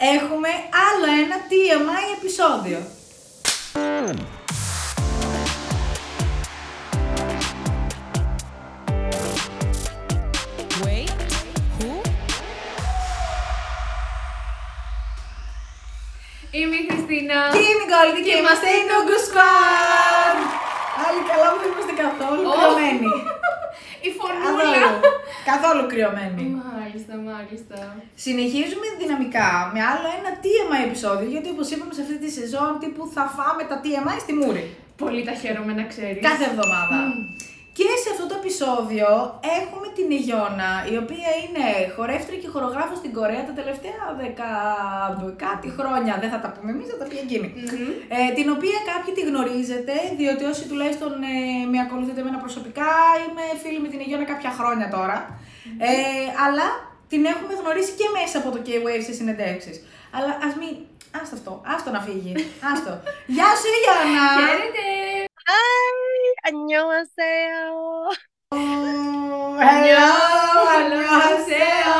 έχουμε άλλο ένα TMI επεισόδιο. Wait, who? Είμαι η Χριστίνα. Και είμαι η Γκόλντι και είμαστε η Nugu Squad! Άλλοι καλά που δεν είμαστε καθόλου Ω. κρυωμένοι. Η φωνούλα. Καθόλου. Καθόλου κρυωμένοι. Μάλιστα, μάλιστα. Συνεχίζουμε δυναμικά με άλλο ένα TMI επεισόδιο, γιατί όπως είπαμε σε αυτή τη σεζόν τύπου θα φάμε τα TMI στη μούρη. Πολύ τα χαίρομαι να ξέρεις. Κάθε εβδομάδα. Και σε αυτό το επεισόδιο έχουμε την Αιγιώνα, η οποία είναι χορεύτρια και χορογράφος στην Κορέα τα τελευταία δεκα... κάτι χρόνια. Δεν θα τα πούμε εμείς, θα τα πει εκείνη. Μμμ. Ε, την οποία κάποιοι τη γνωρίζετε, διότι όσοι τουλάχιστον ε, με ακολουθείτε εμένα προσωπικά, είμαι φίλη με την Αιγιώνα κάποια χρόνια τώρα. Ε, αλλά την έχουμε γνωρίσει και μέσα από το K-Wave σε συνεντεύξεις. Αλλά ας μην... Άστο αυτό, άστο να φύγει, άστο. Γεια σου Αιγιώνα! Χαίρετε. Hi, 안녕하세요. Hello, 안녕하세요.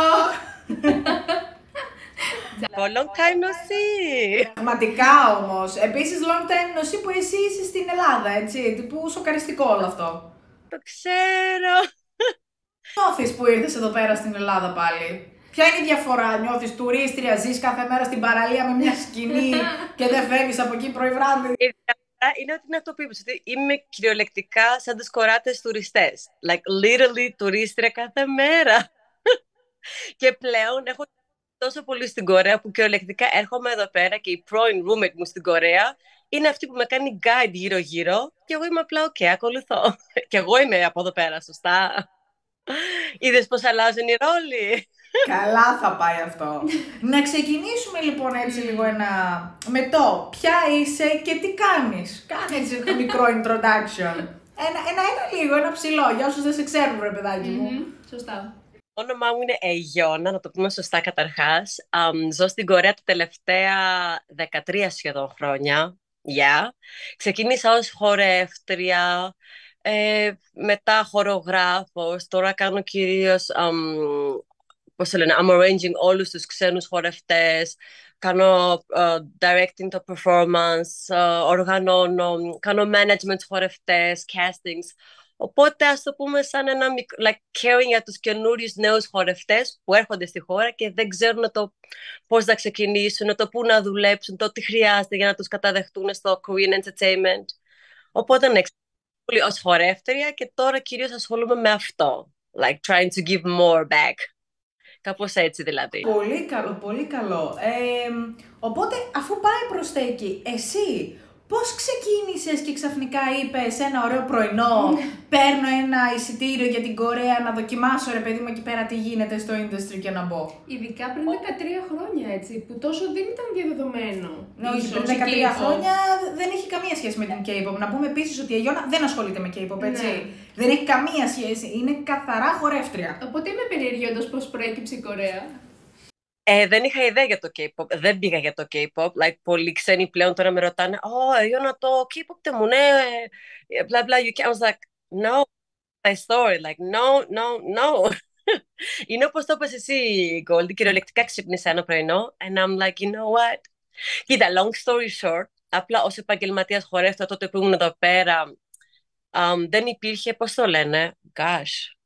For long time no see. Πραγματικά όμω. Επίση, long time no see που εσύ είσαι στην Ελλάδα, έτσι. Τύπου σοκαριστικό όλο αυτό. Το ξέρω. Νιώθει που ήρθε εδώ πέρα στην Ελλάδα πάλι. Ποια είναι η διαφορά, νιώθει τουρίστρια, ζει κάθε μέρα στην παραλία με μια σκηνή και δεν φεύγει από εκεί πρωί βράδυ. Η διαφορά είναι ότι είναι αυτό που είπες, ότι είμαι κυριολεκτικά σαν τους κοράτες τουριστές. Like literally τουρίστρια κάθε μέρα. και πλέον έχω τόσο πολύ στην Κορέα που κυριολεκτικά έρχομαι εδώ πέρα και η πρώην roommate μου στην Κορέα είναι αυτή που με κάνει guide γύρω-γύρω και εγώ είμαι απλά ok, ακολουθώ. και εγώ είμαι από εδώ πέρα, σωστά. Είδες πώς αλλάζουν οι ρόλοι. Καλά θα πάει αυτό. Να ξεκινήσουμε λοιπόν έτσι λίγο ένα με το ποια είσαι και τι κάνεις; Κάνε έτσι ένα μικρό introduction. Ένα, ένα, ένα λίγο, ένα ψηλό, για όσους δεν σε ξέρουν ρε παιδάκι μου. Μμμ. Σωστά. Το όνομά μου είναι Αιγιώνα, να το πούμε σωστά καταρχάς. Αμ, ζω στην Κορέα τα τελευταία 13 σχεδόν χρόνια. Yeah. Ξεκίνησα ως χορεύτρια, ε, μετά χορογράφος, τώρα κάνω κυρίως, αμ, πώς το λένε, I'm arranging όλους τους ξένους χορευτές, κάνω ε, directing το performance, ε, οργανώνω, κάνω management χορευτές, castings. Οπότε ας το πούμε σαν ένα μικ- like caring για τους καινούριους νέους χορευτές που έρχονται στη χώρα και δεν ξέρουν το πώς να ξεκινήσουν, το πού να δουλέψουν, το τι χρειάζεται για να τους καταδεχτούν στο Korean Entertainment. Οπότε ναι, ξεκίνησα πολύ ως χορεύτρια και τώρα κυρίως ασχολούμαι με αυτό. Like trying to give more back. Κάπως έτσι δηλαδή. Πολύ καλό, πολύ καλό. Ε, οπότε, αφού πάει προς τα εκεί, εσύ πώς ξεκίνησες και ξαφνικά είπες ένα ωραίο πρωινό, παίρνω ένα εισιτήριο για την Κορέα να δοκιμάσω ρε παιδί μου εκεί πέρα τι γίνεται στο industry και να μπω. Ειδικά πριν 13 χρόνια έτσι, που τόσο δεν ήταν διαδεδομένο. Ναι, όχι, Ίσως, πριν η 13 K-pop. χρόνια δεν έχει καμία σχέση με την K-pop. Να πούμε επίσης ότι η Αγιώνα δεν ασχολείται με K-pop, έτσι. Ναι. Δεν έχει καμία σχέση. Είναι καθαρά χορεύτρια. Οπότε είμαι περίεργη όντως πώς προέκυψε η Κορέα. Ε, δεν είχα ιδέα για το K-pop. Δεν πήγα για το K-pop. Like, πολλοί ξένοι πλέον τώρα με ρωτάνε «Ω, Ιώνα, το K-pop δεν μου ναι, blah blah, you can». I was like, no, my story. Like, no, no, no. Είναι όπως το είπες εσύ, Goldie; Κυριολεκτικά ξύπνησα ένα πρωινό and I'm like, you know what; Κοίτα, long story short, απλά ως επαγγελματίας χορεύτρα τότε που ήμουν εδώ πέρα, um, δεν υπήρχε, πώς το λένε, gosh,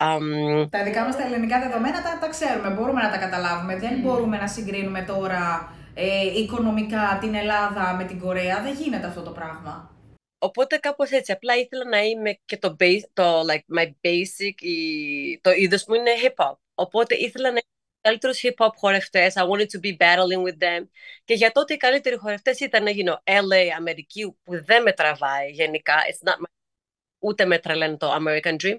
um, Τα δικά μας τα ελληνικά δεδομένα τα, τα ξέρουμε, μπορούμε να τα καταλάβουμε. Δεν μπορούμε να συγκρίνουμε τώρα ε, οικονομικά την Ελλάδα με την Κορέα. Δεν γίνεται αυτό το πράγμα. Οπότε κάπως έτσι, απλά ήθελα να είμαι και το, base, το like, my basic, η, το είδος μου είναι hip-hop. Οπότε ήθελα να είμαι καλύτερους hip-hop χορευτές, I wanted to be battling with them. Και για τότε οι καλύτεροι χορευτές ήταν να γίνω LA, Αμερική, που δεν με τραβάει γενικά, it's not my, ούτε με τρελαίνει το American Dream.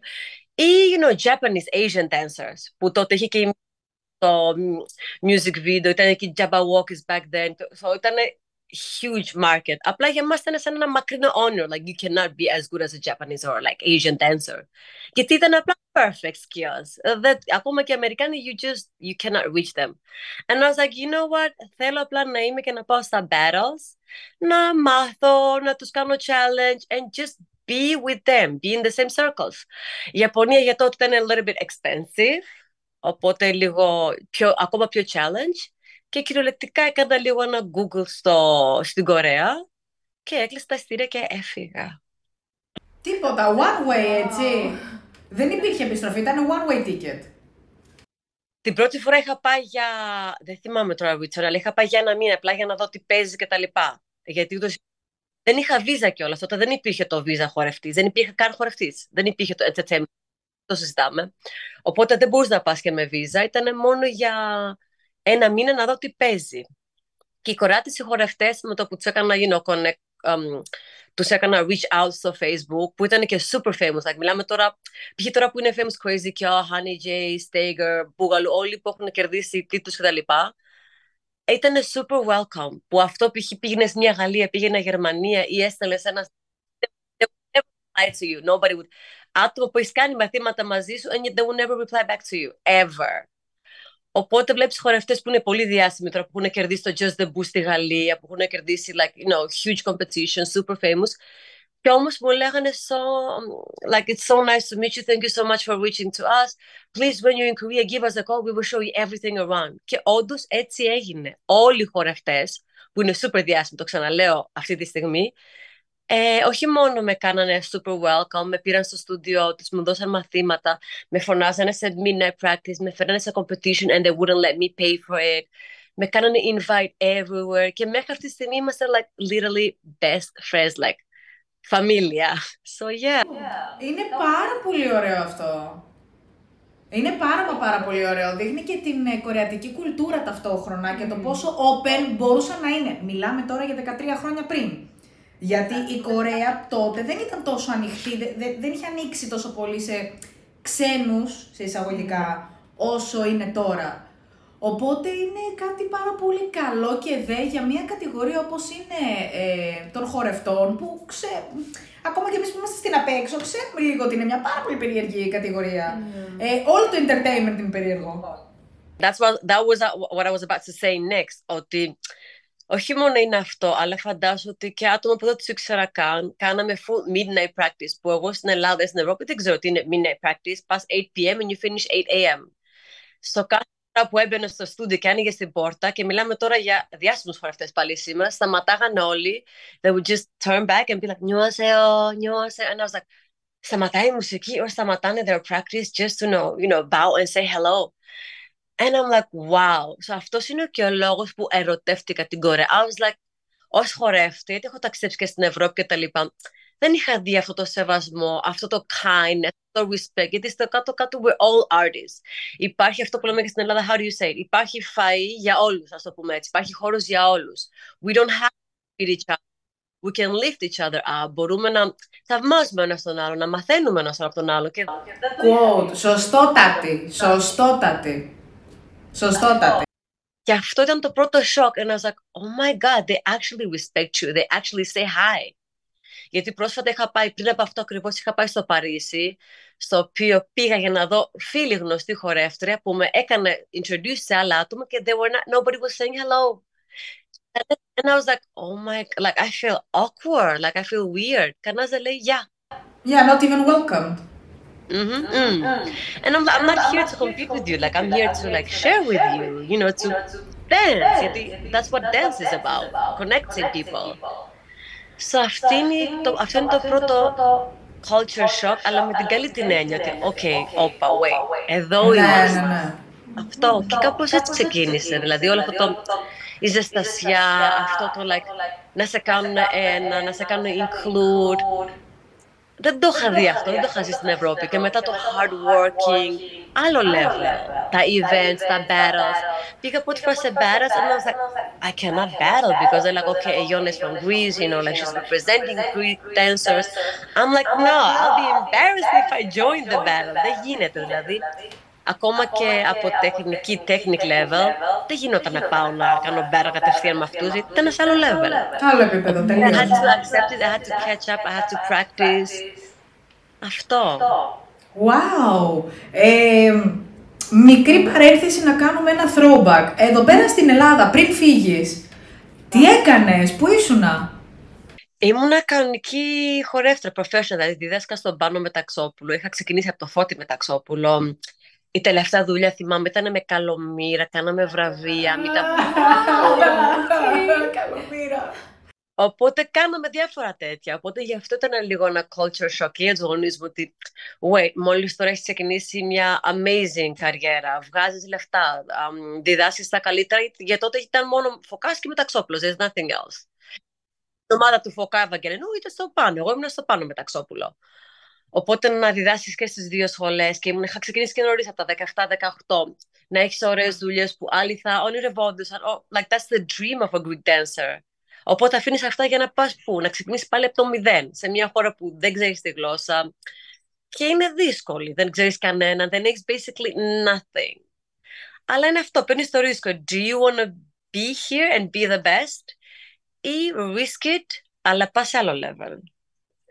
Ή, you know, Japanese Asian dancers, που τότε είχε και η το μ, music video, ήταν και η Jabba Walkers back then. So, ήταν huge market. Απλά για μας ήταν σαν ένα μακρινό honor. Like, you cannot be as good as a Japanese or like Asian dancer. Γιατί ήταν απλά perfect skills. Ε, δεν- ακόμα και οι Αμερικάνοι, you just, you cannot reach them. And I was like, you know what, θέλω απλά να είμαι και να πάω στα battles, να μάθω, να τους κάνω challenge and just be with them, be in the same circles. Η Ιαπωνία για τότε ήταν a little bit expensive, οπότε λίγο πιο, ακόμα πιο challenge. και κυριολεκτικά έκανα λίγο ένα Google στο, στην Κορέα και έκλεισα τα ειστήρια και έφυγα. Τίποτα, one way έτσι. Δεν υπήρχε επιστροφή, ήταν one way ticket. Την πρώτη φορά είχα πάει για. Δεν θυμάμαι τώρα, Ρίτσορ, αλλά είχα πάει για ένα μήνα απλά για να δω τι παίζει και τα λοιπά. Γιατί ούτως... δεν είχα βίζα κιόλας. Τότε δεν υπήρχε το βίζα χορευτής. Δεν υπήρχε καν χορευτής. Δεν υπήρχε το entertainment. Το συζητάμε. Οπότε δεν μπορούσε να πας και με βίζα. Ήταν μόνο για ένα μήνα να δω τι παίζει. Και οι κοράτε οι χορευτές με το που τους έκανα γίνω connect, um, τους έκανα reach out στο facebook που ήταν και super famous. Like, μιλάμε τώρα, π.χ. τώρα που είναι famous Crazy Kyo, Honey J, Stager, Boogaloo, όλοι που έχουν κερδίσει τίτλους κτλ. Ήταν super welcome. Που αυτό π.χ. πήγαινες σε μια Γαλλία, πήγαινε Γερμανία ή έστελες ένας. to you. Nobody would. Άτομο που έχεις κάνει μαθήματα μαζί σου and they will never reply back to you. Ever. Οπότε βλέπεις χορευτές που είναι πολύ διάσημοι τώρα, που έχουν κερδίσει το Just the Boo στη Γαλλία, που έχουν κερδίσει like, you know, huge competition, super famous. Και όμω μου λέγανε so, like, it's so nice to meet you, thank you so much for reaching to us. Please, when you're in Korea, give us a call, we will show you everything around. Και όντω έτσι έγινε. Όλοι οι χορευτέ, που είναι super διάσημοι, το ξαναλέω αυτή τη στιγμή, ε, όχι μόνο με κάνανε super welcome, με πήραν στο στούντιό τους, μου δώσαν μαθήματα, με φωνάζανε σε midnight practice, με φέρανε σε competition and they wouldn't let me pay for it. Με κάνανε invite everywhere και μέχρι αυτή τη στιγμή είμαστε like literally best friends, like familia. So yeah. Είναι πάρα πολύ ωραίο αυτό. Είναι πάρα πάρα πολύ ωραίο. Δείχνει και την ε, κορεατική κουλτούρα ταυτόχρονα και το πόσο open μπορούσαν να είναι. Μιλάμε τώρα για 13 χρόνια πριν. Γιατί η Κορέα τότε δεν ήταν τόσο ανοιχτή, δεν είχε ανοίξει τόσο πολύ σε ξένους, σε εισαγωγικά, όσο είναι τώρα. Οπότε είναι κάτι πάρα πολύ καλό και δε για μια κατηγορία όπως είναι ε, των χορευτών που ξέ... Ακόμα και εμείς που είμαστε στην απέξω ξέρουμε λίγο ότι είναι μια πάρα πολύ περίεργη κατηγορία. Mm. Ε, όλο το entertainment είναι περίεργο. That's what, that was what I was about to say next. Ότι όχι μόνο είναι αυτό, αλλά φαντάζομαι ότι και άτομα που δεν τους ήξερα καν, κάναμε full midnight practice, που εγώ στην Ελλάδα, στην Ευρώπη δεν ξέρω τι είναι midnight practice, πας 8 p.m. and you finish 8 a.m. Στο κάθε φορά που έμπαινε στο στούντιο και άνοιγε την πόρτα και μιλάμε τώρα για διάσημους χορευτές πάλι σήμερα, σταματάγανε όλοι, they would just turn back and be like, νιώασεο, νιώασεο, and I was like, σταματάει η μουσική or σταματάνε their practice just to know, you know, bow and say hello. And I'm like, wow. So αυτός είναι και ο λόγος που ερωτεύτηκα την Κορέα. I was like, ως χορεύτη, γιατί έχω ταξιδέψει και στην Ευρώπη και τα λοιπά. Δεν είχα δει αυτό το σεβασμό, αυτό το kindness, το respect, γιατί στο κάτω-κάτω we're all artists. Υπάρχει αυτό που λέμε και στην Ελλάδα, how do you say it; Υπάρχει φαΐ για όλους, ας το πούμε έτσι. Υπάρχει χώρος για όλους. We don't have to each other. We can lift each other up. Μπορούμε να θαυμάζουμε ένα τον άλλο, να μαθαίνουμε ένα από τον άλλο. Και... Quote. Σωστότατη. Σωστότατη. Σωστότατη. Και αυτό ήταν το πρώτο σοκ. And I was like, oh my god, they actually respect you. They actually say hi. Γιατί πρόσφατα είχα πάει, πριν από αυτό ακριβώ, είχα πάει στο Παρίσι, στο οποίο πήγα για να δω φίλη γνωστή χορεύτρια που με έκανε introduce σε άλλα άτομα και they were not, nobody was saying hello. And I was like, oh my, like I feel awkward, like I feel weird. Κανένας δεν λέει yeah. Yeah, not even welcomed. Mm-hmm. Mm. And I'm, I'm not here to compete with you. Like I'm here to like share with you. You know, to dance. That's what dance is about. Connecting people. So αυτή είναι το, αυτό είναι το πρώτο culture shock, αλλά με την καλή την έννοια ότι, ok, όπα, wait, εδώ είμαστε. Αυτό. Και κάπως έτσι ξεκίνησε. Δηλαδή όλο αυτό το, η ζεστασιά, αυτό το like, να σε κάνουν ένα, να σε κάνουν include, δεν το είχα δει αυτό, δεν το είχα ζήσει στην Ευρώπη. Και μετά το hard working, άλλο level. Τα events, τα battles. Πήγα πρώτη φορά σε battles and I was like, I cannot battle because they're like, okay, Ayon is from Greece, you know, like she's representing Greek dancers. I'm like, no, I'll be embarrassed if I join the battle. Δεν γίνεται δηλαδή ακόμα και από τεχνική technical level, δεν γινόταν να πάω να κάνω μπέρα κατευθείαν με αυτούς, γιατί ήταν σε άλλο level. Άλλο επίπεδο, τελείως. I had to accept it, I had to catch up, I had to practice. Αυτό. Wow! Ε, μικρή παρένθεση να κάνουμε ένα throwback. Εδώ πέρα στην Ελλάδα, πριν φύγεις, τι έκανες, πού ήσουνα; Ήμουνα κανονική χορεύτρα, professional, δηλαδή διδάσκα στον Πάνο Μεταξόπουλο. Είχα ξεκινήσει από το Φώτη Μεταξόπουλο η τελευταία δουλειά θυμάμαι ήταν με καλομήρα, κάναμε βραβεία, μην τα Καλομήρα. Οπότε κάναμε διάφορα τέτοια. Οπότε γι' αυτό ήταν λίγο ένα culture shock και για τους γονείς μου ότι, wait, μόλις τώρα έχεις ξεκινήσει μια amazing καριέρα, βγάζεις λεφτά, um, διδάσκει τα καλύτερα, για τότε ήταν μόνο φωκάς και μεταξόπουλο. There's nothing else. Η ομάδα του Φωκά Ευαγγελινού ήταν στο πάνω. Εγώ ήμουν στο πάνω μεταξόπουλο. Οπότε να διδάσκει και στις δύο σχολές και ήμουν, είχα ξεκινήσει και νωρίς από τα 17-18. Να έχεις ωραίες δουλειές που άλλοι θα ονειρευόντουσαν. Oh, like that's the dream of a good dancer. Οπότε αφήνεις αυτά για να πας πού, να ξεκινήσεις πάλι από το μηδέν, σε μια χώρα που δεν ξέρεις τη γλώσσα. Και είναι δύσκολη. Δεν ξέρεις κανέναν, δεν έχεις basically nothing. Αλλά είναι αυτό, παίρνεις το ρίσκο. Do you want to be here and be the best? Ή risk it, αλλά πας σε άλλο level.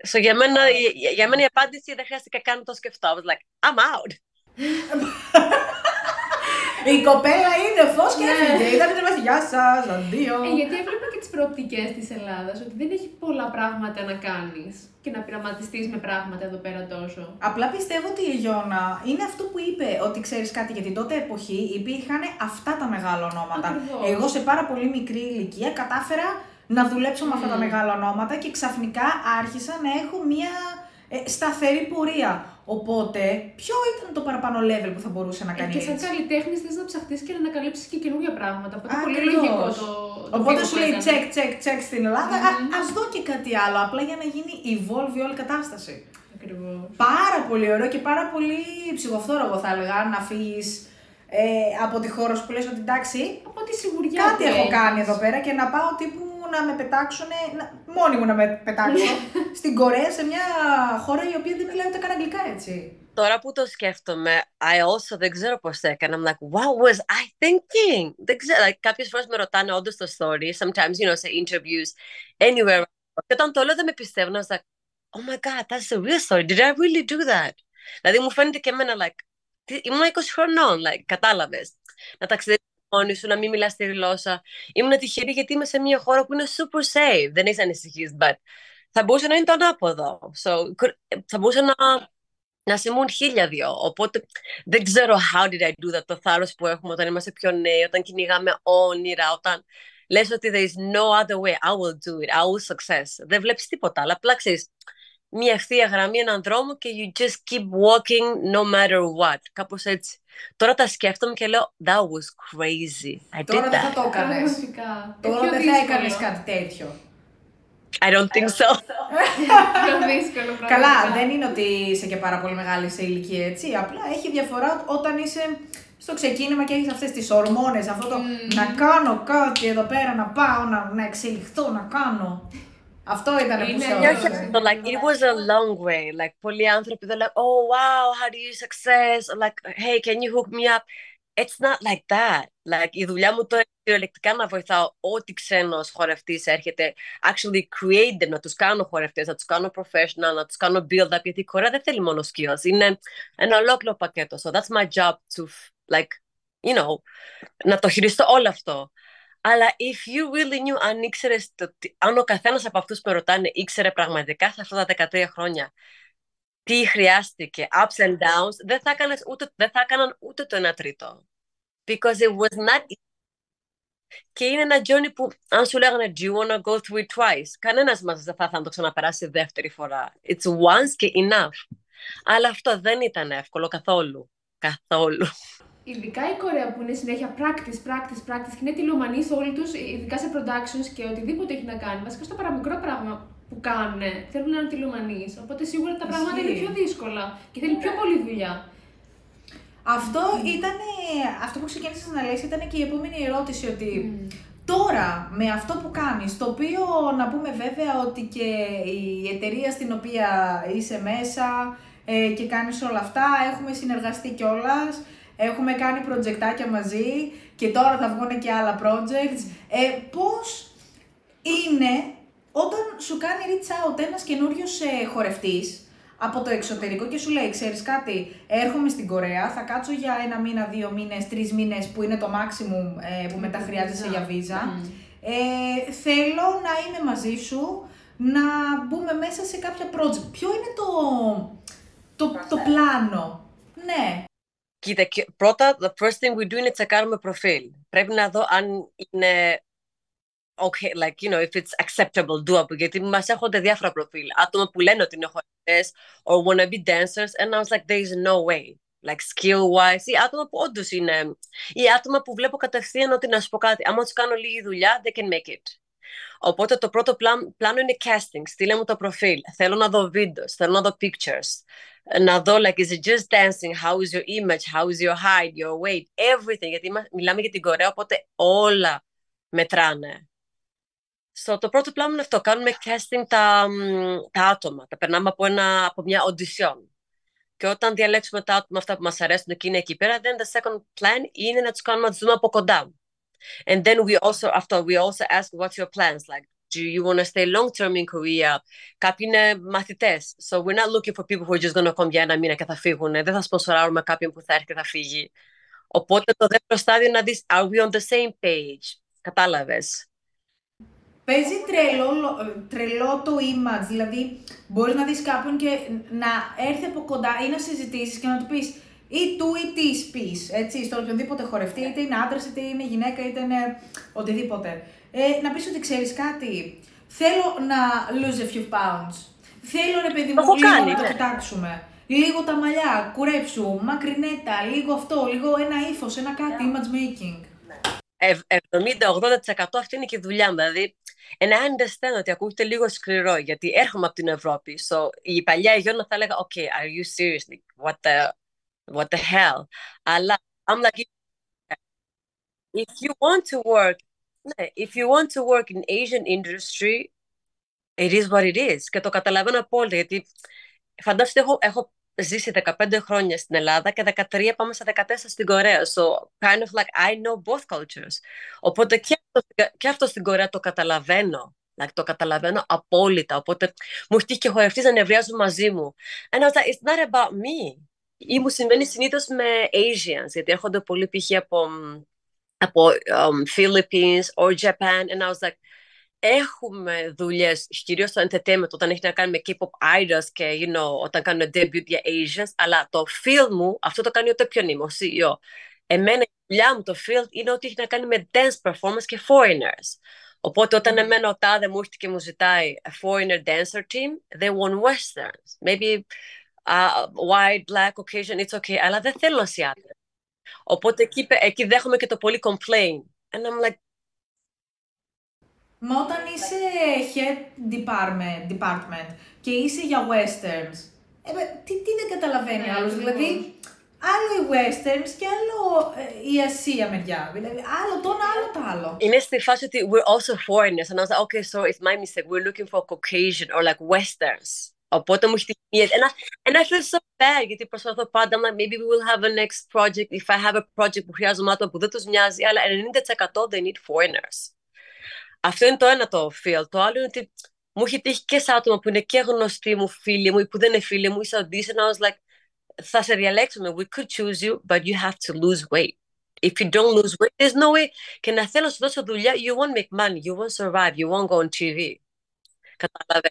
So για μένα, για, για μένα η απάντηση δεν χρειάστηκε καν το σκεφτώ. I was like, I'm out. Η κοπέλα είναι φως και Ναι. έφυγε. Ήταν και Γεια σας, αντίο. Ε, γιατί έβλεπα και τις προοπτικές της Ελλάδας, ότι δεν έχει πολλά πράγματα να κάνεις και να πειραματιστείς με πράγματα εδώ πέρα τόσο. Απλά πιστεύω ότι η Γιώνα είναι αυτό που είπε, ότι ξέρεις κάτι για την τότε εποχή υπήρχαν αυτά τα μεγάλα ονόματα. Ακριβώς. Εγώ σε πάρα πολύ μικρή ηλικία κατάφερα να δουλέψω με αυτά τα Μμμ. μεγάλα ονόματα και ξαφνικά άρχισα να έχω μία ε, σταθερή πορεία. Οπότε, ποιο ήταν το παραπάνω level που θα μπορούσε να Ε, κάνει και σαν έτσι; καλλιτέχνης θες να ψαχτείς και να ανακαλύψεις και καινούργια πράγματα. Οπότε πολύ Ακριβώς. λογικό το. το Οπότε βήμα σου που λέει έκανε. check, check, check στην Ελλάδα. Μμμ. Α ας δω και κάτι άλλο. Απλά για να γίνει evolve η όλη κατάσταση. Ακριβώς. Πάρα πολύ ωραίο και πάρα πολύ ψυχοφθόρο, θα έλεγα, να φύγεις ε, από τη χώρα σου που λες ότι εντάξει, Από τη σιγουριά κάτι που έχω έχεις. κάνει εδώ πέρα και να πάω τύπου να με πετάξουν, να, μόνοι μου να με πετάξω στην Κορέα σε μια χώρα η οποία δεν μιλάει ούτε καν αγγλικά έτσι. Τώρα που το σκέφτομαι, I also δεν ξέρω πώς το έκανα. I'm like, what was I thinking? Δεν ξέρω, like, κάποιες φορές με ρωτάνε όντως το story, sometimes, you know, σε interviews, anywhere. Και όταν το λέω δεν με πιστεύουν, I was like, oh my god, that's the real story. Did I really do that? Δηλαδή μου φαίνεται και εμένα, like, τι- ήμουν 20 χρονών, like, κατάλαβες. Να ταξιδέψεις μόνη σου, να μην μιλάς τη γλώσσα. Ήμουν τυχερή γιατί είμαι σε μια χώρα που είναι super safe. Δεν είσαι ανησυχείς, but θα μπορούσε να είναι το ανάποδο. So, could- θα μπορούσε να να σημούν χίλια δυο. Οπότε δεν ξέρω how did I do that, το θάρρος που έχουμε όταν είμαστε πιο νέοι, όταν κυνηγάμε όνειρα, όταν λες ότι there is no other way, I will do it, I will success. Δεν βλέπεις τίποτα, αλλά απλά ξέρεις, μια ευθεία γραμμή, έναν δρόμο και you just keep walking no matter what. Κάπως έτσι. Τώρα τα σκέφτομαι και λέω, that was crazy. I Τώρα did δεν θα that. το έκανες. Πραγματικά. Ε, Τώρα πιο δεν θα δύσκολο. έκανες κάτι τέτοιο. I don't think so. Πιο δύσκολο πραγματικά. Καλά, δεν είναι ότι είσαι και πάρα πολύ μεγάλη σε ηλικία, έτσι. Απλά έχει διαφορά όταν είσαι στο ξεκίνημα και έχεις αυτές τις ορμόνες, αυτό το να κάνω κάτι εδώ πέρα, να πάω, να, να εξελιχθώ, να κάνω. Αυτό ήταν που Είναι σε μια Yeah, όρισε. so like it was a long way. Like πολλοί άνθρωποι they're like, oh wow, how do you success? Or like, hey, can you hook me up? It's not like that. Like η δουλειά μου τώρα είναι κυριολεκτικά να βοηθάω ό,τι ξένος χορευτής έρχεται. Actually create them, να τους κάνω χορευτές, να τους κάνω professional, να τους κάνω build up, γιατί η χώρα δεν θέλει μόνο skills. Είναι ένα ολόκληρο πακέτο. So that's my job to like, you know, να το χειριστώ όλο αυτό. Αλλά if you really knew, αν ήξερες, αν ο καθένας από αυτούς που με ρωτάνε ήξερε πραγματικά σε αυτά τα 13 χρόνια τι χρειάστηκε, ups and downs, δεν θα, έκανες ούτε, δεν θα έκαναν ούτε το ένα τρίτο. Because it was not και είναι ένα journey που, αν σου λέγανε, do you want to go through it twice, κανένας μας δεν θα ήθελε να το ξαναπεράσει δεύτερη φορά. It's once και enough. Αλλά αυτό δεν ήταν εύκολο καθόλου. Καθόλου. Ειδικά η Κορέα που είναι συνέχεια practice, practice, practice και είναι τηλεομανείς όλοι τους, ειδικά σε productions και οτιδήποτε έχει να κάνει. Βασικά στο παραμικρό πράγμα που κάνουν θέλουν να είναι τηλεομανείς. Οπότε σίγουρα τα πράγματα Ισχύει. είναι πιο δύσκολα και θέλει πιο πολλή δουλειά. Αυτό ήταν, αυτό που ξεκίνησες να λες ήταν και η επόμενη ερώτηση ότι τώρα με αυτό που κάνεις, το οποίο να πούμε βέβαια ότι και η εταιρεία στην οποία είσαι μέσα ε, και κάνεις όλα αυτά, έχουμε συνεργαστεί κιόλας, έχουμε κάνει προτζεκτάκια μαζί και τώρα θα βγουν και άλλα projects. Ε, πώς είναι όταν σου κάνει reach out ένας καινούριος ε, χορευτής από το εξωτερικό και σου λέει, ξέρεις κάτι, έρχομαι στην Κορέα, θα κάτσω για ένα μήνα, δύο μήνες, τρεις μήνες που είναι το maximum ε, που μετά χρειάζεσαι για βίζα. Μμμ. Ε, θέλω να είμαι μαζί σου, να μπούμε μέσα σε κάποια project. Ποιο είναι το, το, το πλάνο; Ναι. Κοίτα, πρώτα, the first thing we do είναι τσεκάρουμε προφίλ. Πρέπει να δω αν είναι okay, like, you know, if it's acceptable, doable, γιατί μας έχονται διάφορα προφίλ. Άτομα που λένε ότι είναι χορευτές or wanna be dancers, and I was like, there is no way. Like skill-wise, ή άτομα που όντως είναι, ή άτομα που βλέπω κατευθείαν ότι να σου πω κάτι, άμα τους κάνω λίγη δουλειά, they can make it. Οπότε το πρώτο πλάνο είναι casting. Στείλε μου το προφίλ. Θέλω να δω βίντεος, θέλω να δω pictures. Να δω, like, is it just dancing? How is your image? How is your height, your weight? Everything. Γιατί μιλάμε για την Κορέα, οπότε όλα μετράνε. Στο το πρώτο πλάνο είναι αυτό. Κάνουμε casting τα, τα άτομα. Τα περνάμε από, ένα, από μια audition. Και όταν διαλέξουμε τα άτομα αυτά που μας αρέσουν και είναι εκεί πέρα, then the second plan είναι να τους κάνουμε να τους δούμε από κοντά. And then we also, after we also ask what's your plans, like, do you want to stay long term in Korea? Κάποιοι είναι μαθητές. So we're not looking for people who are just going to come για ένα μήνα και θα φύγουν. Δεν θα σπονσοράρουμε κάποιον που θα έρθει και θα φύγει. Οπότε το δεύτερο στάδιο είναι να δεις, are we on the same page? Κατάλαβες. Παίζει τρελό, τρελό το image, δηλαδή μπορείς να δεις κάποιον και να έρθει από κοντά ή να συζητήσεις και να του πεις ή του ή της πεις, έτσι, στον οποιονδήποτε χορευτή, είτε είναι άντρας, είτε είναι γυναίκα, είτε είναι οτιδήποτε. Ε, να πεις ότι ξέρεις κάτι; Θέλω να lose a few pounds. Θέλω ρε παιδί μου λίγο να το ναι. κοιτάξουμε. Λίγο τα μαλλιά, κουρέψου, μακρινέτα, λίγο αυτό, λίγο ένα ύφος, ένα κάτι, image making. 70-80% αυτή είναι και η δουλειά μου. Δηλαδή, and I understand ότι ακούγεται λίγο σκληρό, γιατί έρχομαι από την Ευρώπη. So, η παλιά Γιώνα θα έλεγα, OK, are you serious? What the, what the hell? Αλλά, I'm like, if you want to work, if you want to work in Asian industry, it is what it is. Και το καταλαβαίνω απόλυτα, γιατί φαντάζομαι ότι έχω, έχω ζήσει 15 χρόνια στην Ελλάδα και 13 πάμε στα 14 στην Κορέα. So, kind of like, I know both cultures. Οπότε και αυτό, και αυτό στην Κορέα το καταλαβαίνω. Like, το καταλαβαίνω απόλυτα. Οπότε μου έχει και χορευτείς να νευριάζουν μαζί μου. And I was like, it's not about me. Ή μου συμβαίνει συνήθως με Asians, γιατί έρχονται πολύ π.χ. από, από um, Philippines or Japan. And I was like, έχουμε δουλειές, κυρίως στο entertainment, όταν έχει να κάνει με K-pop idols και you know, όταν κάνουν debut για Asians, αλλά το field μου, αυτό το κάνει ούτε ποιον είμαι, ο CEO. Εμένα η δουλειά μου, το field, είναι ότι έχει να κάνει με dance performance και foreigners. Οπότε όταν εμένα ο τάδε μου έρχεται και μου ζητάει a foreigner dancer team, they want westerns. Maybe uh, white, black, occasion, it's okay, αλλά δεν θέλω Asiatic. Οπότε εκεί, εκεί δέχομαι και το πολύ complain. And I'm like, Μα όταν είσαι head department, department και είσαι για westerns, ε, τι, τι δεν καταλαβαίνει yeah, άλλος, δηλαδή άλλο οι westerns και άλλο ε, η Ασία μεριά, δηλαδή άλλο το ένα, άλλο το άλλο. Είναι στη φάση ότι we're also foreigners and I was like, okay, so it's my mistake, we're looking for Caucasian or like westerns. Οπότε μου έχει τυχεί. And, and I feel so bad, γιατί προσπαθώ πάντα, like, maybe we will have a next project, if I have a project που χρειάζομαι άτομα που δεν τους μοιάζει, αλλά 90% they need foreigners. Αυτό είναι το ένα το feel. Το άλλο είναι ότι μου έχει τύχει και σε άτομα που είναι και γνωστοί μου, φίλοι μου ή που δεν είναι φίλοι μου, ή σε audition, I was like, θα σε διαλέξουμε, we could choose you, but you have to lose weight. If you don't lose weight, there's no way. Και να θέλω να σου δώσω δουλειά, you won't make money, you won't survive, you won't go on TV. Κατάλαβες;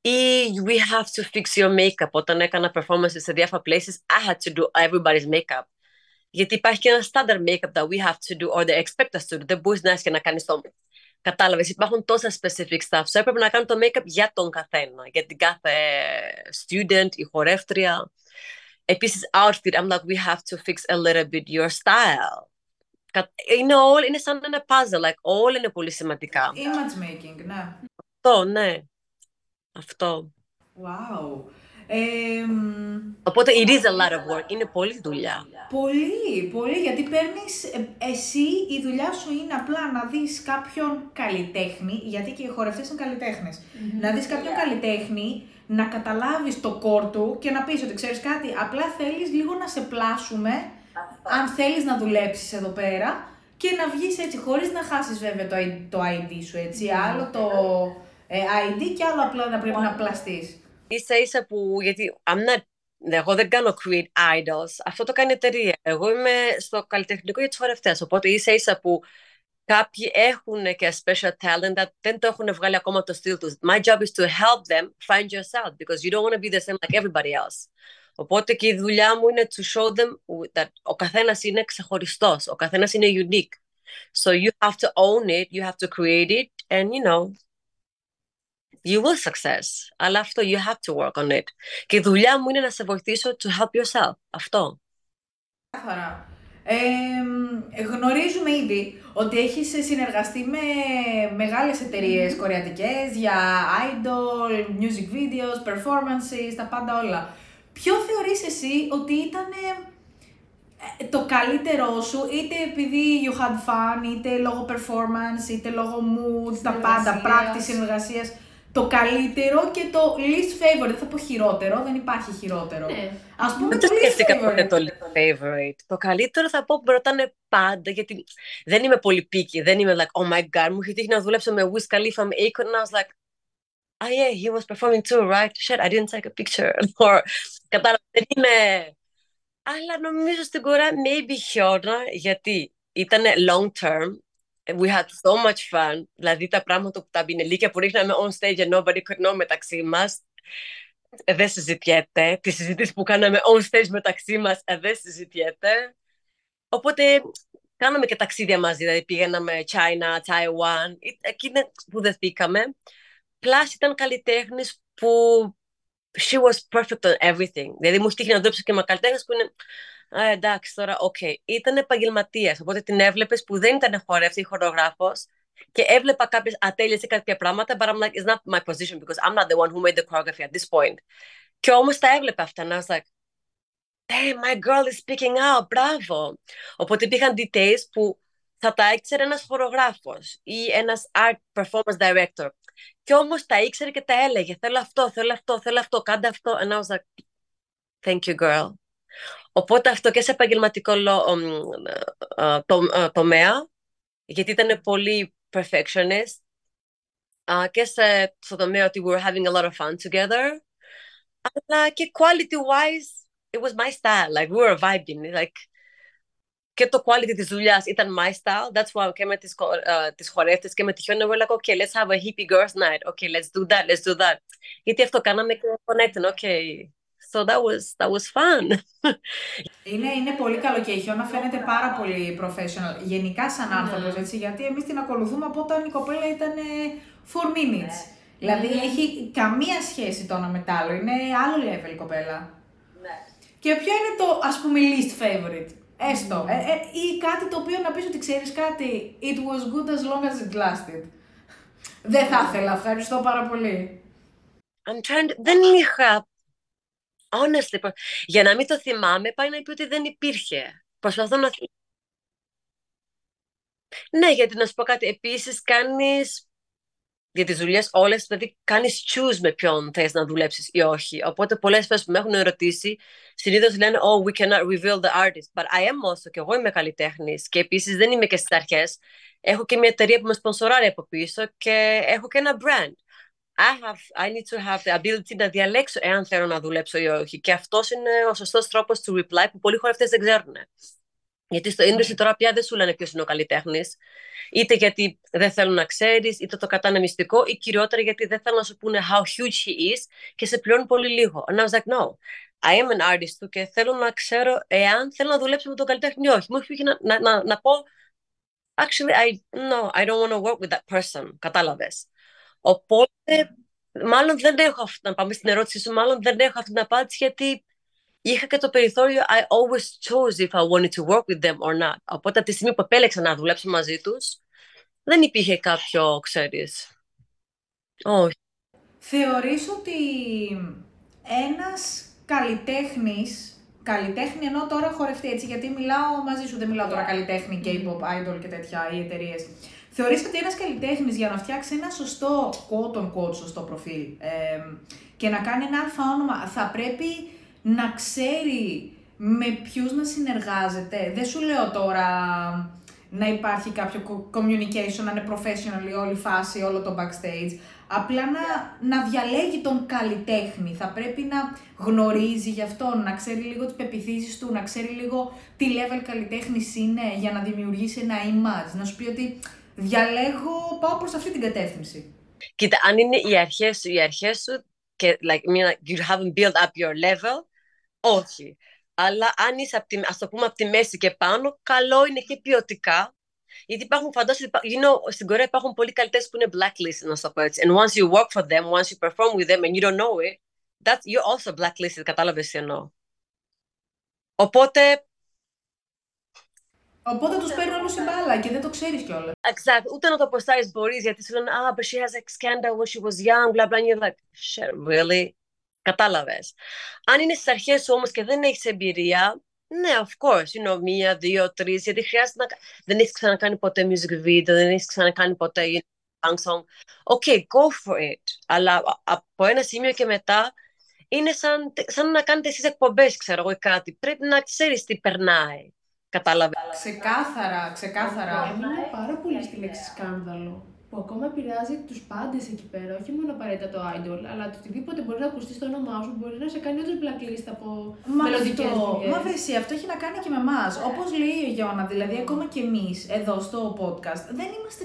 Ή we have to fix your makeup. Όταν έκανα performances σε διάφορα places, I had to do everybody's makeup. Γιατί υπάρχει και ένα standard makeup that we have to do, or they expect us to do. Δεν μπορείς να είσαι και να κάνεις το Κατάλαβε, υπάρχουν τόσα specific stuff. So έπρεπε να κάνω το make-up για τον καθένα, για την κάθε student, η χορεύτρια. Επίση, outfit, I'm like, we have to fix a little bit your style. Είναι, all, είναι σαν ένα puzzle, like, όλα είναι πολύ σημαντικά. Image making, ναι. Αυτό, ναι. Αυτό. Wow. Οπότε it is a lot of work, είναι πολύ δουλειά. Πολύ, πολύ, γιατί παίρνεις, ε, εσύ η δουλειά σου είναι απλά να δεις κάποιον καλλιτέχνη, γιατί και οι χορευτές είναι καλλιτέχνες, να δεις κάποιον καλλιτέχνη, να καταλάβεις το κόρ του και να πεις ότι ξέρεις κάτι, απλά θέλεις λίγο να σε πλάσουμε, αν θέλεις να δουλέψεις εδώ πέρα, και να βγεις έτσι, χωρίς να χάσεις βέβαια το, το ID σου, έτσι, άλλο το ε, ID και άλλο απλά να πρέπει να πλαστείς ίσα ίσα που, γιατί I'm not, εγώ δεν κάνω create idols, αυτό το κάνει η εταιρεία. Εγώ είμαι στο καλλιτεχνικό για τους χορευτές, οπότε ίσα ίσα που κάποιοι έχουν και special talent that δεν το έχουν βγάλει ακόμα το στυλ τους. My job is to help them find yourself because you don't want to be the same like everybody else. Οπότε και η δουλειά μου είναι to show them that ο καθένας είναι ξεχωριστός, ο καθένας είναι unique. So you have to own it, you have to create it, and you know, you will success. Αλλά αυτό, you have to work on it. Και η δουλειά μου είναι να σε βοηθήσω to help yourself. Αυτό. Καθαρά. Ε, γνωρίζουμε ήδη ότι έχεις συνεργαστεί με μεγάλες εταιρείες κορεατικές για idol, music videos, performances, τα πάντα όλα. Ποιο θεωρείς εσύ ότι ήταν ε, το καλύτερό σου, είτε επειδή you had fun, είτε λόγω performance, είτε λόγω mood, τα πάντα, practice, συνεργασίας; Το καλύτερο και το least favorite. Δεν θα πω χειρότερο, δεν υπάρχει χειρότερο. Ναι. Ας πούμε δεν το σκέφτηκα ποτέ το least favorite. Το καλύτερο θα πω που με ρωτάνε πάντα, γιατί δεν είμαι πολύ πίκη. Δεν είμαι like, oh my god, μου είχε τύχει να δουλέψω με Wiz Khalifa, με Akon, and I was like, oh yeah, he was performing too, right? Shit, I didn't take a picture. Or, κατάλαβα, δεν είμαι... Αλλά νομίζω στην Κορέα maybe χιόνα, γιατί ήταν long term we had so much fun. Δηλαδή τα πράγματα που τα μπινελίκια που ρίχναμε on stage and nobody could know μεταξύ μας ε, δεν συζητιέται. Τη συζήτηση που κάναμε on stage μεταξύ μας ε, δεν συζητιέται. Οπότε κάναμε και ταξίδια μαζί, δηλαδή πήγαμε China, Taiwan, ε, εκεί που δεθήκαμε. Plus ήταν καλλιτέχνης που she was perfect on everything. Δηλαδή μου έτυχε να δουλέψω και με καλλιτέχνες που είναι Α, εντάξει, τώρα, OK. Okay. Ήταν επαγγελματίας. Οπότε την έβλεπες που δεν ήταν χορεύτρια ή χορογράφος και έβλεπα κάποιες ατέλειες ή κάποια πράγματα. But I'm like, it's not my position because I'm not the one who made the choreography at this point. Και όμως τα έβλεπα αυτά. And I was like, damn, my girl is speaking out. Μπράβο. Οπότε υπήρχαν details που θα τα ήξερε ένας χορογράφος ή ένας art performance director. Και όμως τα ήξερε και τα έλεγε. Θέλω αυτό, θέλω αυτό, θέλω αυτό, κάντε αυτό. And I was like, thank you, girl. Οπότε αυτό και σε επαγγελματικό τομέα, γιατί ήταν πολύ perfectionist, και σε, στο τομέα ότι we were having a lot of fun together, αλλά και quality-wise, it was my style, like we were vibing, like και το quality της δουλειάς ήταν my style, that's why και με τις, uh, τις χορεύτες και με τη χιόνια, we're like, okay, let's have a hippie girls night, okay, let's do that, let's do that. Γιατί αυτό κάναμε και connecting, okay, So that was, that was fun. Είναι, είναι πολύ καλό και η Χιώνα φαίνεται πάρα πολύ professional. Γενικά σαν άνθρωπος, ναι. έτσι, γιατί εμείς την ακολουθούμε από όταν η κοπέλα ήταν 4 minutes. Ναι. Δηλαδή ναι. έχει καμία σχέση το ένα με το άλλο. Είναι άλλο level η κοπέλα. Ναι. Και ποιο είναι το, ας πούμε, least favorite; Έστω. Ε, ε, ή κάτι το οποίο να πεις ότι ξέρεις κάτι. It was good as long as it lasted. Δεν θα ήθελα. Ευχαριστώ πάρα πολύ. I'm trying to... Δεν είχα honestly, για να μην το θυμάμαι, πάει να πει ότι δεν υπήρχε. Προσπαθώ να... Ναι, γιατί να σου πω κάτι. Επίσης, κάνεις για τις δουλειές όλες, δηλαδή κάνεις choose με ποιον θες να δουλέψεις ή όχι. Οπότε πολλές φορές που με έχουν ερωτήσει, συνήθως λένε «Oh, we cannot reveal the artist». But I am also, και εγώ είμαι καλλιτέχνης και επίσης δεν είμαι και στις αρχές. Έχω και μια εταιρεία που με σπονσοράρει από πίσω και έχω και ένα brand. I, have, I need to have the ability να διαλέξω εάν θέλω να δουλέψω ή όχι. Και αυτός είναι ο σωστός τρόπος to reply που πολλοί χορευτέ δεν ξέρουν. Γιατί στο industry τώρα πια δεν σου λένε ποιος είναι ο καλλιτέχνης. Είτε γιατί δεν θέλουν να ξέρεις, είτε το κατάνε μυστικό, ή κυριότερα γιατί δεν θέλουν να σου πούνε how huge he is και σε πληρώνουν πολύ λίγο. And I was like, no, I am an artist του και θέλω να ξέρω εάν θέλω να δουλέψω με τον καλλιτέχνη ή όχι. Μου έχει να, να, να, να πω, actually, I, no, I don't want to work with that person. Κατάλαβες. Οπότε, μάλλον δεν έχω αυτή, να πάμε στην ερώτησή σου, μάλλον δεν έχω αυτή την απάντηση γιατί είχα και το περιθώριο I always chose if I wanted to work with them or not. Οπότε, από τη στιγμή που επέλεξα να δουλέψω μαζί τους, δεν υπήρχε κάποιο, ξέρεις, όχι. Θεωρείς ότι ένας καλλιτέχνης, καλλιτέχνη ενώ τώρα χορευτεί έτσι, γιατί μιλάω μαζί σου, δεν μιλάω τώρα καλλιτέχνη, K-pop, idol και τέτοια, οι εταιρείες. Θεωρείς ότι ένας καλλιτέχνης για να φτιάξει ένα σωστό quote on σωστό προφίλ και να κάνει ένα αλφα όνομα θα πρέπει να ξέρει με ποιους να συνεργάζεται; Δεν σου λέω τώρα να υπάρχει κάποιο communication, να είναι professional η όλη φάση, όλο το backstage. Απλά να, να διαλέγει τον καλλιτέχνη. Θα πρέπει να γνωρίζει γι' αυτόν, να ξέρει λίγο τις πεπιθήσεις του, να ξέρει λίγο τι level καλλιτέχνης είναι για να δημιουργήσει ένα image. Να σου πει ότι διαλέγω, πάω προς αυτή την κατεύθυνση. Κοίτα, αν είναι οι αρχές σου, οι αρχές σου και like, you haven't built up your level, όχι. Αλλά αν είσαι, από τη, ας το πούμε, από τη μέση και πάνω, καλό είναι και ποιοτικά. Γιατί υπάρχουν, φαντάζομαι, you know, στην Κορέα υπάρχουν πολλοί καλλιτέχνες που είναι blacklisted, να το πω έτσι. And once you work for them, once you perform with them and you don't know it, that's, you're also blacklisted, κατάλαβες τι εννοώ. Οπότε Οπότε τους παίρνουν όλου η μπάλα και δεν το ξέρεις κιόλας. Exactly. Ούτε να το αποστάρει μπορείς γιατί σου λένε Ah, but she has a scandal when she was young, blah blah. And you're like, shit, really? Κατάλαβες. Αν είναι στις αρχές σου όμως και δεν έχεις εμπειρία, ναι, of course, you know, μία, δύο, τρεις, γιατί χρειάζεται να. Δεν έχεις ξανακάνει ποτέ music video, δεν έχεις ξανακάνει ποτέ you know, song. Okay, go for it. Αλλά από ένα σημείο και μετά είναι σαν, σαν να κάνετε εσείς εκπομπές, ξέρω εγώ, ή κάτι. Πρέπει να ξέρεις τι περνάει. Κατάλαβες. Ξεκάθαρα, ξεκάθαρα. Έμεινα πάρα πολύ στη λέξη σκάνδαλο. Που ακόμα επηρεάζει τους πάντες εκεί πέρα, όχι μόνο απαραίτητα το idol, αλλά το οτιδήποτε μπορεί να ακουστεί στο όνομά σου μπορεί να σε κάνει όντως blacklist από μελλοντικές δουλειέ. Μα βρεσί, αυτό έχει να κάνει και με εμάς. Όπως λέει η Γιώνα, δηλαδή ακόμα και εμείς εδώ στο podcast δεν είμαστε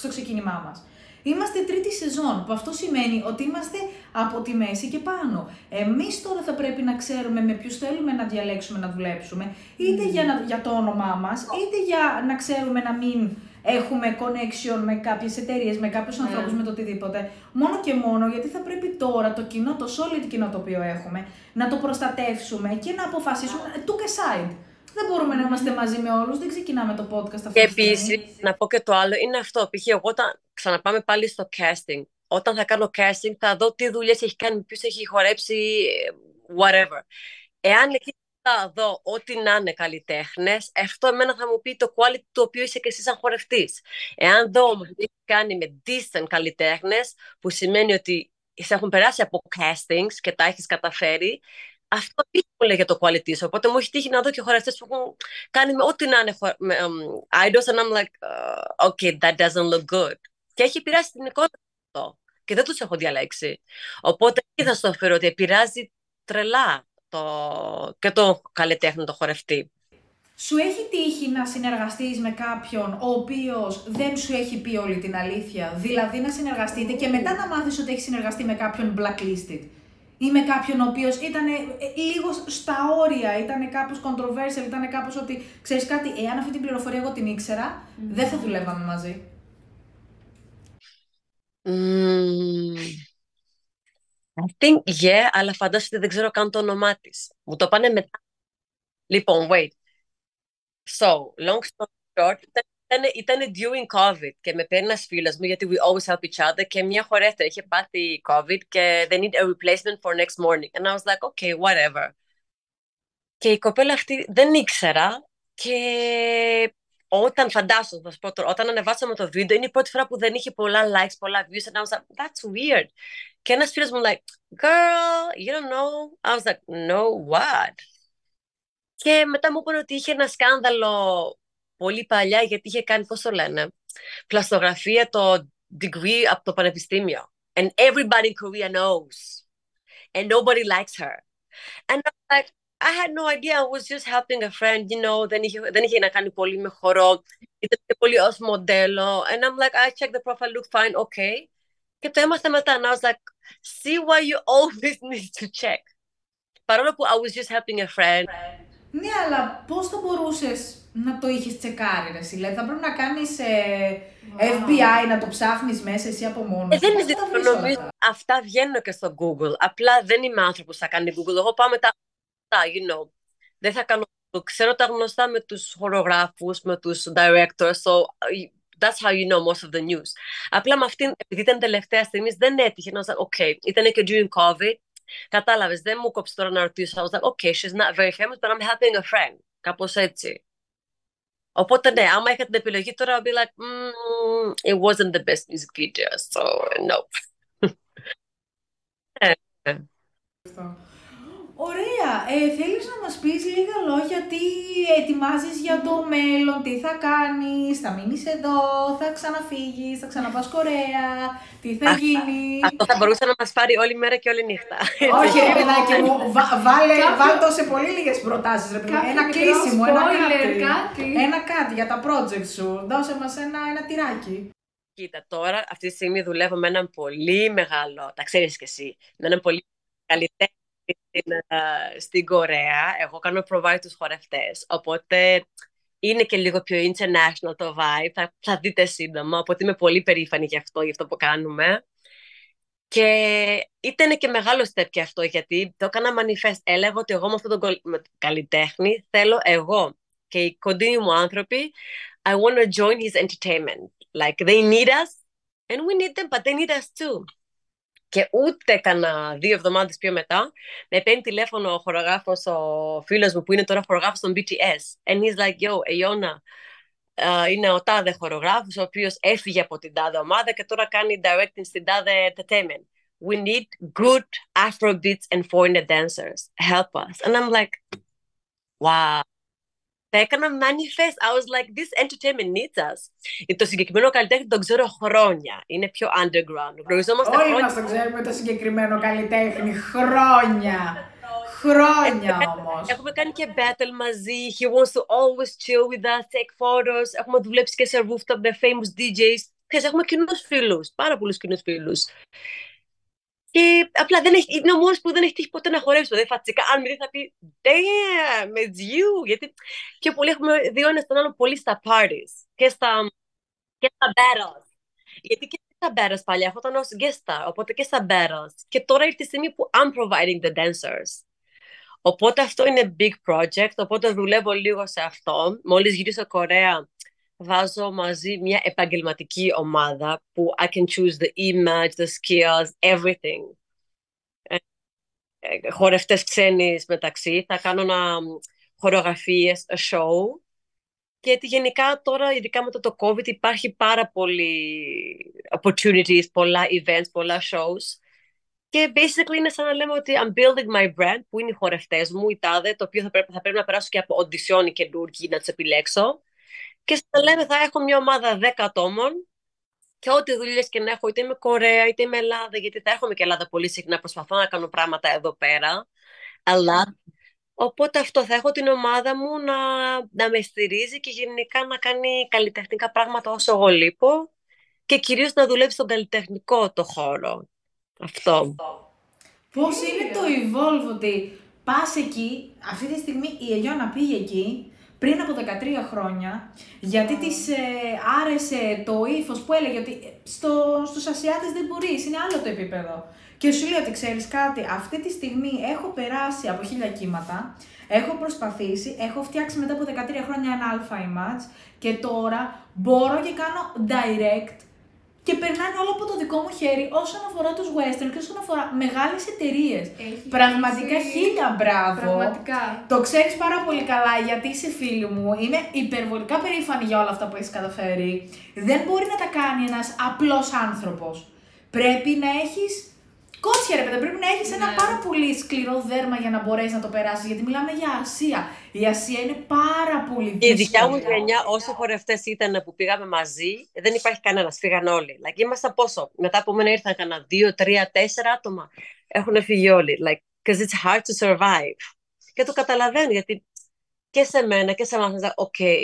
στο ξεκίνημά μας. Είμαστε τρίτη σεζόν, που αυτό σημαίνει ότι είμαστε από τη μέση και πάνω. Εμείς τώρα θα πρέπει να ξέρουμε με ποιους θέλουμε να διαλέξουμε να δουλέψουμε, είτε για, να, για το όνομά μας, είτε για να ξέρουμε να μην έχουμε connection με κάποιες εταιρείες, με κάποιους mm. ανθρώπους, με το οτιδήποτε. Μόνο και μόνο γιατί θα πρέπει τώρα το κοινό, το solid κοινό το οποίο έχουμε, να το προστατεύσουμε και να αποφασίσουμε, took a side. Δεν μπορούμε να είμαστε μαζί με όλους, δεν ξεκινάμε το podcast αυτό. Και επίσης, να πω και το άλλο, είναι αυτό. Π.χ. εγώ όταν ξαναπάμε πάλι στο casting, όταν θα κάνω casting, θα δω τι δουλειές έχει κάνει, ποιος έχει χορέψει, whatever. Εάν εκεί θα δω ό,τι να είναι καλλιτέχνες, αυτό εμένα θα μου πει το quality το οποίο είσαι και εσύ σαν χορευτής. Εάν δω όμως τι έχει κάνει με decent καλλιτέχνες, που σημαίνει ότι σε έχουν περάσει από castings και τα έχεις καταφέρει, αυτό μου λέει για το quality σου. Οπότε μου έχει τύχει να δω και χορευτές που έχουν κάνει με ό,τι να είναι με, um, idols and I'm like, uh, okay, that doesn't look good. Και έχει επηρεάσει την εικόνα αυτό. Και δεν τους έχω διαλέξει. Οπότε τι θα σου φέρω, ότι επηρεάζει τρελά το, και το καλλιτέχνη, το χορευτή. Σου έχει τύχει να συνεργαστείς με κάποιον ο οποίος δεν σου έχει πει όλη την αλήθεια, δηλαδή να συνεργαστείτε και μετά να μάθεις ότι έχεις συνεργαστεί με κάποιον blacklisted ή με κάποιον ο οποίος ήταν ε, λίγος στα όρια, ήταν κάπως controversial, ήταν κάπως ότι ξέρεις κάτι, εάν αυτή την πληροφορία εγώ την ήξερα, δεν θα δουλεύαμε μαζί. Mm. I think yeah, αλλά φαντάζομαι ότι δεν ξέρω καν το όνομά της. Μου το πάνε μετά. Λοιπόν, wait. So, long story short, ήταν, ήταν during COVID και με παίρνει ένας φίλος μου γιατί we always help each other και μια χορεύτρια είχε πάθει COVID και they need a replacement for next morning. And I was like, okay, whatever. Και η κοπέλα αυτή δεν ήξερα και όταν φαντάσου, θα σου πω τώρα, όταν ανεβάσαμε το βίντεο, είναι η πρώτη φορά που δεν είχε πολλά likes, πολλά views, and I was like, that's weird. Και ένας φίλος μου like, girl, you don't know. I was like, no, what? Και μετά μου είπαν ότι είχε ένα σκάνδαλο πολύ παλιά γιατί είχε κάνει, πώς το λένε, πλαστογραφία το degree από το πανεπιστήμιο. And everybody in Korea knows. And nobody likes her. And I'm like, I had no idea. I was just helping a friend, you know. Δεν είχε, δεν είχε να κάνει πολύ με χορό. Ήταν πολύ ως μοντέλο. And I'm like, I checked the profile, look fine, okay. Και το έμαθα μετά. And I was like, see why you always need to check. Παρόλο που I was just helping a friend. Ναι, αλλά πώς θα μπορούσες να το είχες τσεκάρει, ρε, Δηλαδή θα πρέπει να κάνεις ε, FBI, να το ψάχνεις μέσα εσύ από μόνος ε, δεν είναι δύσκολο. Νομίζω αυτά; Βγαίνουν και στο Google. Απλά δεν είμαι άνθρωπος που θα κάνει Google. Εγώ πάω με τα. You know. Δεν θα κάνω. Ξέρω τα γνωστά με τους χορογράφους, με τους directors. So that's how you know most of the news. Απλά με αυτήν, επειδή ήταν τελευταία στιγμή, δεν έτυχε να πω, OK, ήταν και during COVID. Κατάλαβε, δεν μου κόψει τώρα να ρωτήσω. I was like, OK, she's not very famous, but I'm helping a friend. Κάπω έτσι. Οπότε ναι, άμα είχα την επιλογή τώρα, I'll be like, mm, it wasn't the best music video, so no. ναι. Ωραία. Ε, θέλεις να μας πεις λίγα λόγια τι ετοιμάζεις για το μέλλον, τι θα κάνεις, θα μείνεις εδώ, θα ξαναφύγεις, θα ξαναπάς Κορέα, τι θα γίνεις. Αυτό θα μπορούσε να μας πάρει όλη μέρα και όλη νύχτα. Όχι ρε παιδάκι μου, βάλε, βάλε το σε πολύ λίγες προτάσεις ρε παιδί Ένα κλείσιμο, ένα κάτι. Ένα κάτι για τα project σου. Δώσε μας ένα, ένα τυράκι. Κοίτα, τώρα αυτή τη στιγμή δουλεύω με έναν πολύ μεγάλο, τα ξέρεις και εσύ, με έναν πολύ καλλιτέχνη στην, ε, στην Κορέα. Εγώ κάνω provide τους χορευτές, οπότε είναι και λίγο πιο international το vibe. Θα, θα δείτε σύντομα, οπότε είμαι πολύ περήφανη γι' αυτό, γι' αυτό που κάνουμε. Και ήταν και μεγάλο step και αυτό, γιατί το έκανα manifest. Έλεγα ότι εγώ με αυτόν τον καλλιτέχνη θέλω εγώ και οι κοντινοί μου άνθρωποι I want to join his entertainment. Like they need us and we need them, but they need us too. Και ούτε έκανα δύο εβδομάδες πιο μετά, με παίρνει τηλέφωνο ο χορογράφος, ο φίλος μου που είναι τώρα χορογράφος των BTS. And he's like, yo, Iona, uh, είναι ο τάδε χορογράφος, ο οποίος έφυγε από την τάδε ομάδα και τώρα κάνει directing στην τάδε entertainment. We need good Afrobeats and foreigner dancers. Help us. And I'm like, wow. Τα έκανα manifest. I was like, this entertainment needs us. Το συγκεκριμένο καλλιτέχνη τον ξέρω χρόνια. Είναι πιο underground. Γνωριζόμαστε Όλοι χρόνια. μας το ξέρουμε το συγκεκριμένο καλλιτέχνη. Χρόνια. Χρόνια όμως. Έχουμε κάνει και battle μαζί. He wants to always chill with us, take photos. Έχουμε δουλέψει και σε rooftop με famous DJs. Ξέρεις, έχουμε κοινούς φίλους. Πάρα πολλούς κοινούς φίλους. Και απλά δεν έχει, είναι ο μόνος που δεν έχει τύχει ποτέ να χορέψει. Δηλαδή, φατσικά, αν μιλήσει, θα πει Damn, it's you. Γιατί πιο πολύ έχουμε δει ο ένας τον άλλο πολύ στα parties και στα, και στα battles. Γιατί και στα battles παλιά, αυτό ήταν ως guest star, οπότε και στα battles. Και τώρα ήρθε η στιγμή που I'm providing the dancers. Οπότε αυτό είναι big project, οπότε δουλεύω λίγο σε αυτό. Μόλις γύρισα Κορέα, βάζω μαζί μια επαγγελματική ομάδα που I can choose the image, the skills, everything. Ε, ε, χορευτές ξένοι μεταξύ, θα κάνω να, χορογραφίες, a show. Και γενικά τώρα, ειδικά μετά το COVID, υπάρχει πάρα πολλοί opportunities, πολλά events, πολλά shows. Και basically είναι σαν να λέμε ότι I'm building my brand, που είναι οι χορευτές μου, οι τάδε, το οποίο θα πρέπει, θα πρέπει να περάσω και από οντισιόνι και καινούργοι να του επιλέξω. Και στα λέμε θα έχω μια ομάδα 10 ατόμων και ό,τι δουλειές και να έχω, είτε είμαι Κορέα, είτε είμαι Ελλάδα, γιατί θα έχουμε και Ελλάδα πολύ συχνά, προσπαθώ να κάνω πράγματα εδώ πέρα. Αλλά Οπότε αυτό θα έχω την ομάδα μου να, να με στηρίζει και γενικά να κάνει καλλιτεχνικά πράγματα όσο εγώ λείπω και κυρίως να δουλεύει στον καλλιτεχνικό το χώρο. Αυτό. Πώς είναι το evolve ότι πας εκεί, αυτή τη στιγμή η Ελιώνα πήγε εκεί πριν από 13 χρόνια, γιατί της ε, άρεσε το ύφος που έλεγε ότι ε, στο, στους Ασιάτες δεν μπορείς, είναι άλλο το επίπεδο. Και σου λέει ότι ξέρεις κάτι, αυτή τη στιγμή έχω περάσει από χίλια κύματα, έχω προσπαθήσει, έχω φτιάξει μετά από 13 χρόνια ένα αλφα image και τώρα μπορώ και κάνω direct και περνάνε όλα από το δικό μου χέρι όσον αφορά τους western και όσον αφορά μεγάλες εταιρείες. Πραγματικά χίλια μπράβο. Πραγματικά. Το ξέρεις πάρα πολύ καλά γιατί είσαι φίλη μου. Είμαι υπερβολικά περήφανη για όλα αυτά που έχεις καταφέρει. Δεν μπορεί να τα κάνει ένας απλός άνθρωπος. Πρέπει να έχεις Κότσια ρε παιδί, πρέπει να έχεις ένα ναι. πάρα πολύ σκληρό δέρμα για να μπορέσεις να το περάσεις. Γιατί μιλάμε για Ασία. Η Ασία είναι πάρα πολύ δύσκολη. Η δικιά μου γενιά, όσοι χορευτές ήταν που πήγαμε μαζί, δεν υπάρχει κανένας. Φύγαν όλοι. Like, ήμασταν πόσο. Μετά από μένα ήρθαν κανένα δύο, τρία, τέσσερα άτομα. Έχουν φύγει όλοι. Like, because it's hard to survive. Και το καταλαβαίνω γιατί και σε μένα και σε εμάς, okay,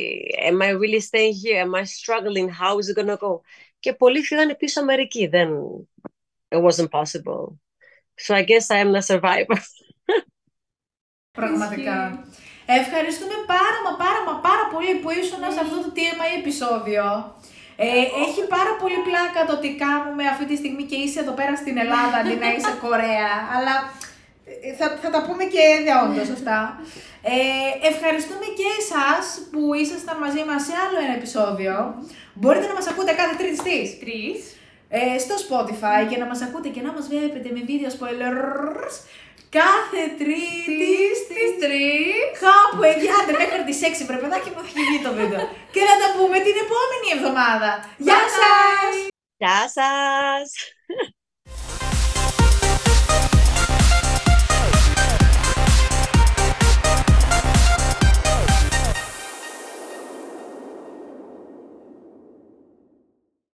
am I really staying here, am I struggling, how is it gonna go; Και πολλοί φύγανε πίσω Αμερική, δεν, it wasn't possible. So I guess I am a survivor. Πραγματικά. Ευχαριστούμε πάρα μα πάρα μα πάρα πολύ που ήσουν σε αυτό το TMI επεισόδιο. Ε, έχει πάρα πολύ πλάκα το τι κάνουμε αυτή τη στιγμή και είσαι εδώ πέρα στην Ελλάδα αντί να είσαι Κορέα. Αλλά ε, θα, θα τα πούμε και όντως αυτά. Ε, ευχαριστούμε και εσάς που ήσασταν μαζί μας σε άλλο ένα επεισόδιο. Μπορείτε να μας ακούτε κάθε τρίτη στις. Τρεις ε, στο Spotify και να μας ακούτε και να μας βλέπετε με βίντεο spoilers κάθε τρίτη στις 3 κάπου εκεί, άντε μέχρι τις 6 πρέπει να μου θα γίνει το βίντεο και να τα πούμε την επόμενη εβδομάδα. Γεια σας! Γεια σας!